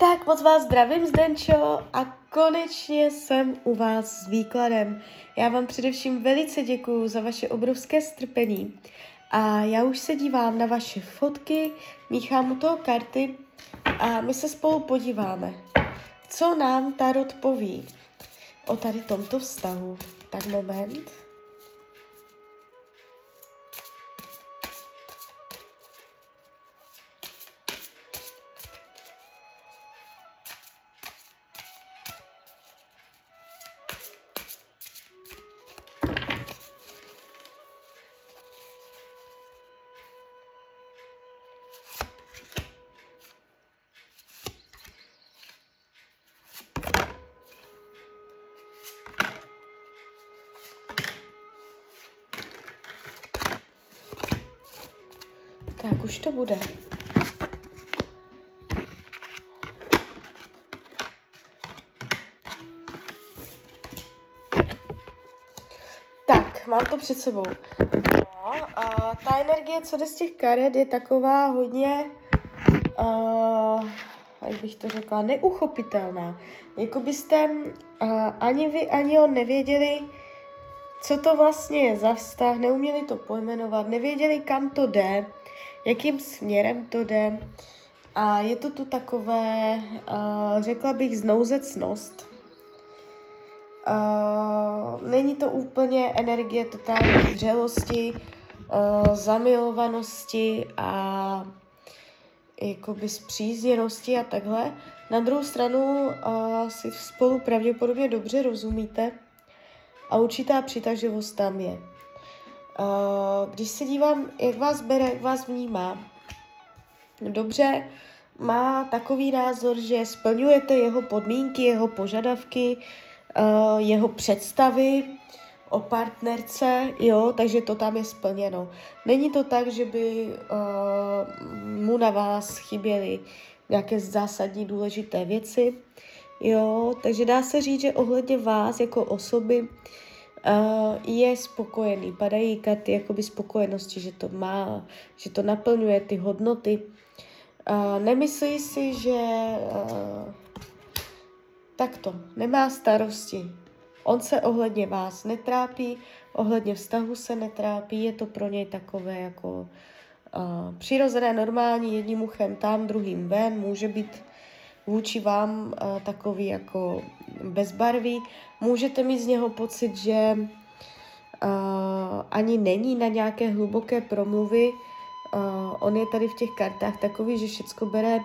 Tak moc vás zdravím, Zdenčo, a konečně jsem u vás s výkladem. Já vám především velice děkuju za vaše obrovské strpení. A já už se dívám na vaše fotky, míchám u toho karty a my se spolu podíváme, co nám Tarot poví o tady tomto vztahu. Tak moment. Už to bude. Tak, mám to před sebou. No, a ta energie, co jde z těch karet, je taková hodně, uh, jak bych to řekla, neuchopitelná. Jako byste uh, ani vy, ani on nevěděli, co to vlastně je za vztah, neuměli to pojmenovat, nevěděli, kam to jde, jakým směrem to jde. A je to tu takové, uh, řekla bych, znouzecnost. Uh, není to úplně energie totální vřelosti, uh, zamilovanosti a jakoby zpřízněnosti a takhle. Na druhou stranu uh, si spolu pravděpodobně dobře rozumíte a určitá přitažlivost tam je. Uh, když se dívám, jak vás bere, jak vás vnímá, dobře, má takový názor, že splňujete jeho podmínky, jeho požadavky, uh, jeho představy o partnerce, jo, takže to tam je splněno. Není to tak, že by uh, mu na vás chyběly nějaké zásadní důležité věci, jo, takže dá se říct, že ohledně vás jako osoby uh, je spokojený. Padají karty jakoby spokojenosti, že to má, že to naplňuje ty hodnoty. Uh, nemyslí si, že uh, takto, nemá starosti. On se ohledně vás netrápí, ohledně vztahu se netrápí, je to pro něj takové jako uh, přirozené, normální, jedním uchem tam, druhým ven, může být vůči vám uh, takový jako bezbarvý. Můžete mít z něho pocit, že uh, ani není na nějaké hluboké promluvy. Uh, on je tady v těch kartách takový, že všecko bere uh,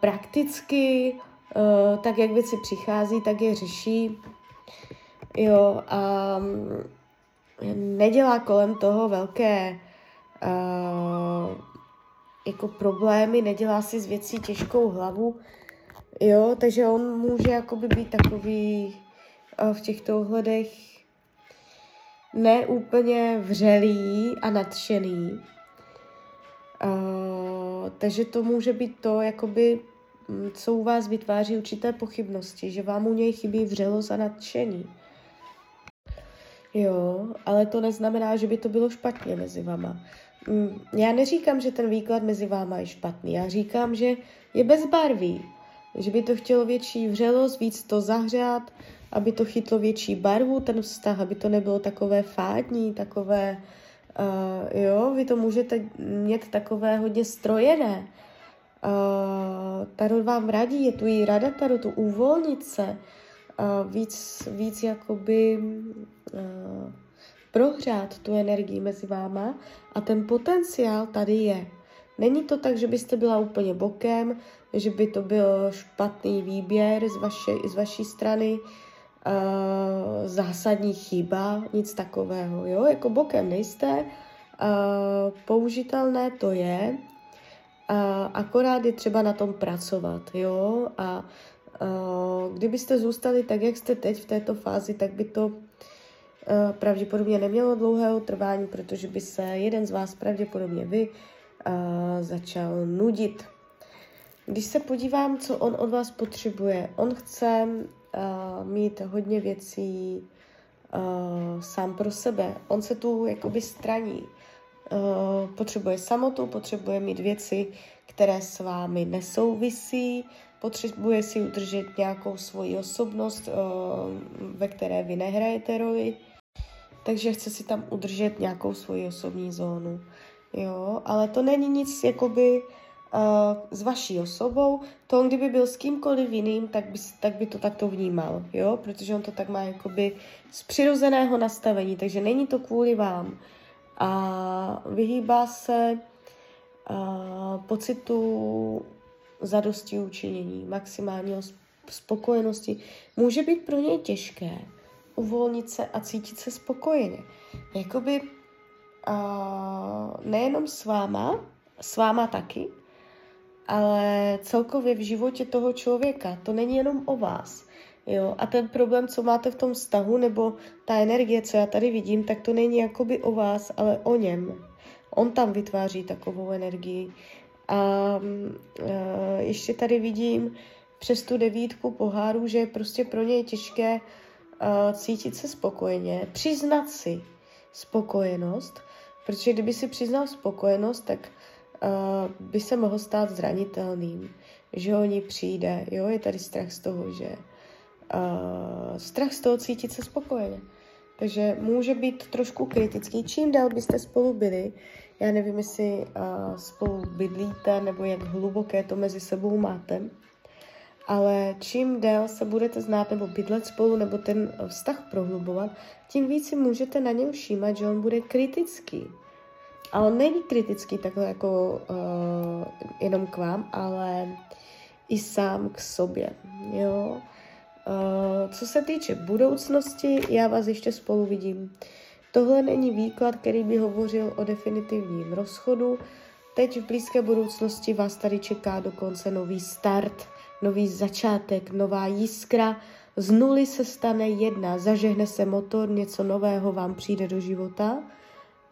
prakticky, uh, tak jak věci přichází, tak je řeší. Jo, a nedělá kolem toho velké uh, jako problémy, nedělá si z věcí těžkou hlavu, jo, takže on může jakoby být takový v těchto ohledech neúplně vřelý a nadšený. Uh, takže to může být to, jakoby, co u vás vytváří určité pochybnosti, že vám u něj chybí vřelost a nadšení. Jo, ale to neznamená, že by to bylo špatně mezi vama. Mm, já neříkám, že ten výklad mezi váma je špatný. Já říkám, že je bezbarvý. Že by to chtělo větší vřelost, víc to zahřát, aby to chytlo větší barvu, ten vztah, aby to nebylo takové fádní, takové, uh, jo, vy to můžete mít takové hodně strojené. Uh, tarot vám radí, je tu i rada tarotu, uvolnit se, uh, víc, víc jakoby uh, prohřát tu energii mezi váma a ten potenciál tady je. Není to tak, že byste byla úplně bokem, že by to byl špatný výběr z, vaše, z vaší strany, uh, zásadní chyba, nic takového, jo, jako bokem nejste, uh, použitelné to je, uh, akorát je třeba na tom pracovat, jo, a uh, kdybyste zůstali tak, jak jste teď v této fázi, tak by to pravděpodobně nemělo dlouhého trvání, protože by se jeden z vás, pravděpodobně vy, uh, začal nudit. Když se podívám, co on od vás potřebuje, on chce uh, mít hodně věcí sám pro sebe. On se tu jakoby straní. potřebuje samotu, potřebuje mít věci, které s vámi nesouvisí, potřebuje si udržet nějakou svoji osobnost, ve které vy nehrajete roli, takže chce si tam udržet nějakou svoji osobní zónu. Jo, ale to není nic jakoby uh, s vaší osobou, to on kdyby byl s kýmkoliv jiným, tak by, tak by to takto vnímal, jo, protože on to tak má jakoby z přirozeného nastavení, takže není to kvůli vám. A vyhýbá se uh, pocitu zadosti učinění, maximálního spokojenosti. Může být pro něj těžké uvolnit se a cítit se spokojeně. Jakoby uh, nejenom s váma, s váma taky, ale celkově v životě toho člověka. To není jenom o vás. Jo? A ten problém, co máte v tom vztahu, nebo ta energie, co já tady vidím, tak to není jakoby o vás, ale o něm. On tam vytváří takovou energii. A uh, ještě tady vidím přes tu devítku poháru, že je prostě pro něj těžké cítit se spokojeně, přiznat si spokojenost, protože kdyby si přiznal spokojenost, tak by se mohl stát zranitelným, že o ní přijde, jo, je tady strach z toho, že strach z toho cítit se spokojeně. Takže může být trošku kritický. Čím dál byste spolu byli, já nevím, jestli uh, spolu bydlíte, nebo jak hluboké to mezi sebou máte, ale čím déle se budete znát nebo bydlet spolu, nebo ten vztah prohlubovat, tím víc si můžete na něm všímat, že on bude kritický. A on není kritický takhle jako uh, jenom k vám, ale i sám k sobě. Jo? Uh, co se týče budoucnosti, já vás ještě spolu vidím. Tohle není výklad, který by hovořil o definitivním rozchodu. Teď v blízké budoucnosti vás tady čeká dokonce nový start, nový začátek, nová jiskra. Z nuly se stane jedna, zažehne se motor, něco nového vám přijde do života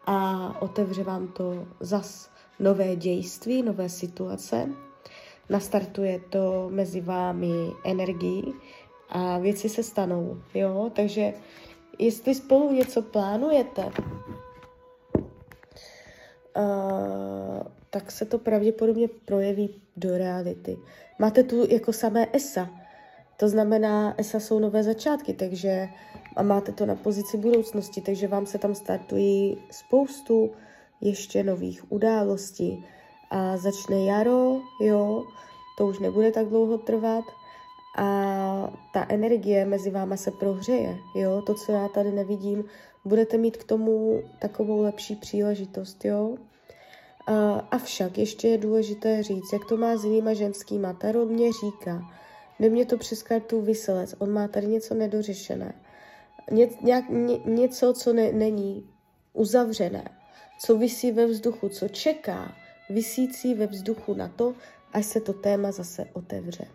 a otevře vám to zas nové dějství, nové situace. Nastartuje to mezi vámi energii a věci se stanou, jo, takže jestli spolu něco plánujete, tak se to pravděpodobně projeví do reality. Máte tu jako samé ESA, to znamená, ESA jsou nové začátky, takže a máte to na pozici budoucnosti, takže vám se tam startují spoustu ještě nových událostí. A začne jaro, jo, to už nebude tak dlouho trvat. A ta energie mezi váma se prohřeje, jo, to, co já tady nevidím, budete mít k tomu takovou lepší příležitost, jo. Uh, avšak ještě je důležité říct, jak to má s jinýma ženskýma. Tarot mě říká, jde mě to přes kartu vyselec, on má tady něco nedořešené. Ně, nějak, ně, něco, co ne, není uzavřené, co visí ve vzduchu, co čeká, visící ve vzduchu na to, až se to téma zase otevře.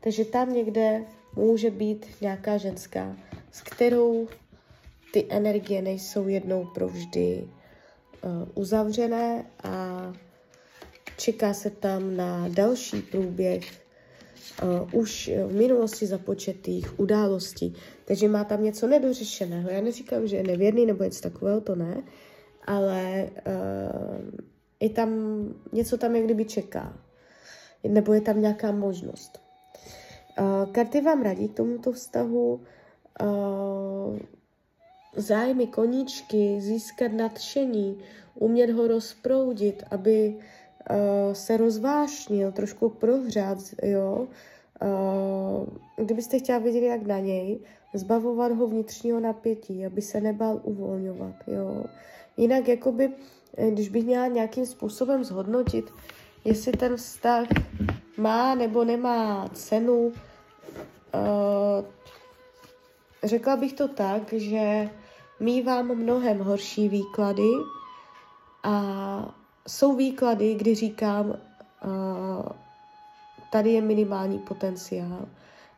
Takže tam někde může být nějaká ženská, s kterou ty energie nejsou jednou provždy uh, uzavřené a čeká se tam na další průběh uh, už v minulosti započetých událostí. Takže má tam něco nedořešeného. Já neříkám, že je nevěrný nebo něco takového, to ne, ale uh, i tam něco tam jak kdyby čeká. Nebo je tam nějaká možnost. Uh, karty vám radí k tomuto vztahu uh, zájmy koníčky, získat nadšení, umět ho rozproudit, aby uh, se rozvášnil, trošku prohřát, jo. Uh, kdybyste chtěla vědět, jak na něj, zbavovat ho vnitřního napětí, aby se nebál uvolňovat, jo. Jinak, jakoby, když bych měla nějakým způsobem zhodnotit, jestli ten vztah má nebo nemá cenu, uh, řekla bych to tak, že mývám mnohem horší výklady a jsou výklady, kdy říkám, tady je minimální potenciál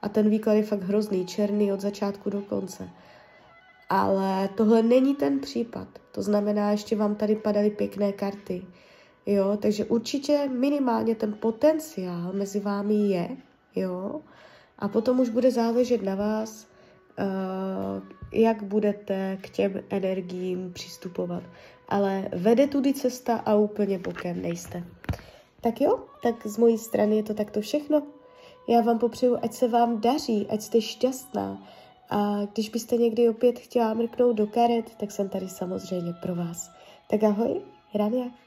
a ten výklad je fakt hrozný, černý od začátku do konce. Ale tohle není ten případ. To znamená, ještě vám tady padaly pěkné karty. Jo, takže určitě minimálně ten potenciál mezi vámi je, jo, a potom už bude záležet na vás, jak budete k těm energiím přistupovat. ale vede tudy cesta a úplně bokem nejste. Tak jo, tak z mojí strany je to takto všechno. Já vám popřeju, ať se vám daří, ať jste šťastná. A když byste někdy opět chtěla mrknout do karet, tak jsem tady samozřejmě pro vás. Tak ahoj, Rania.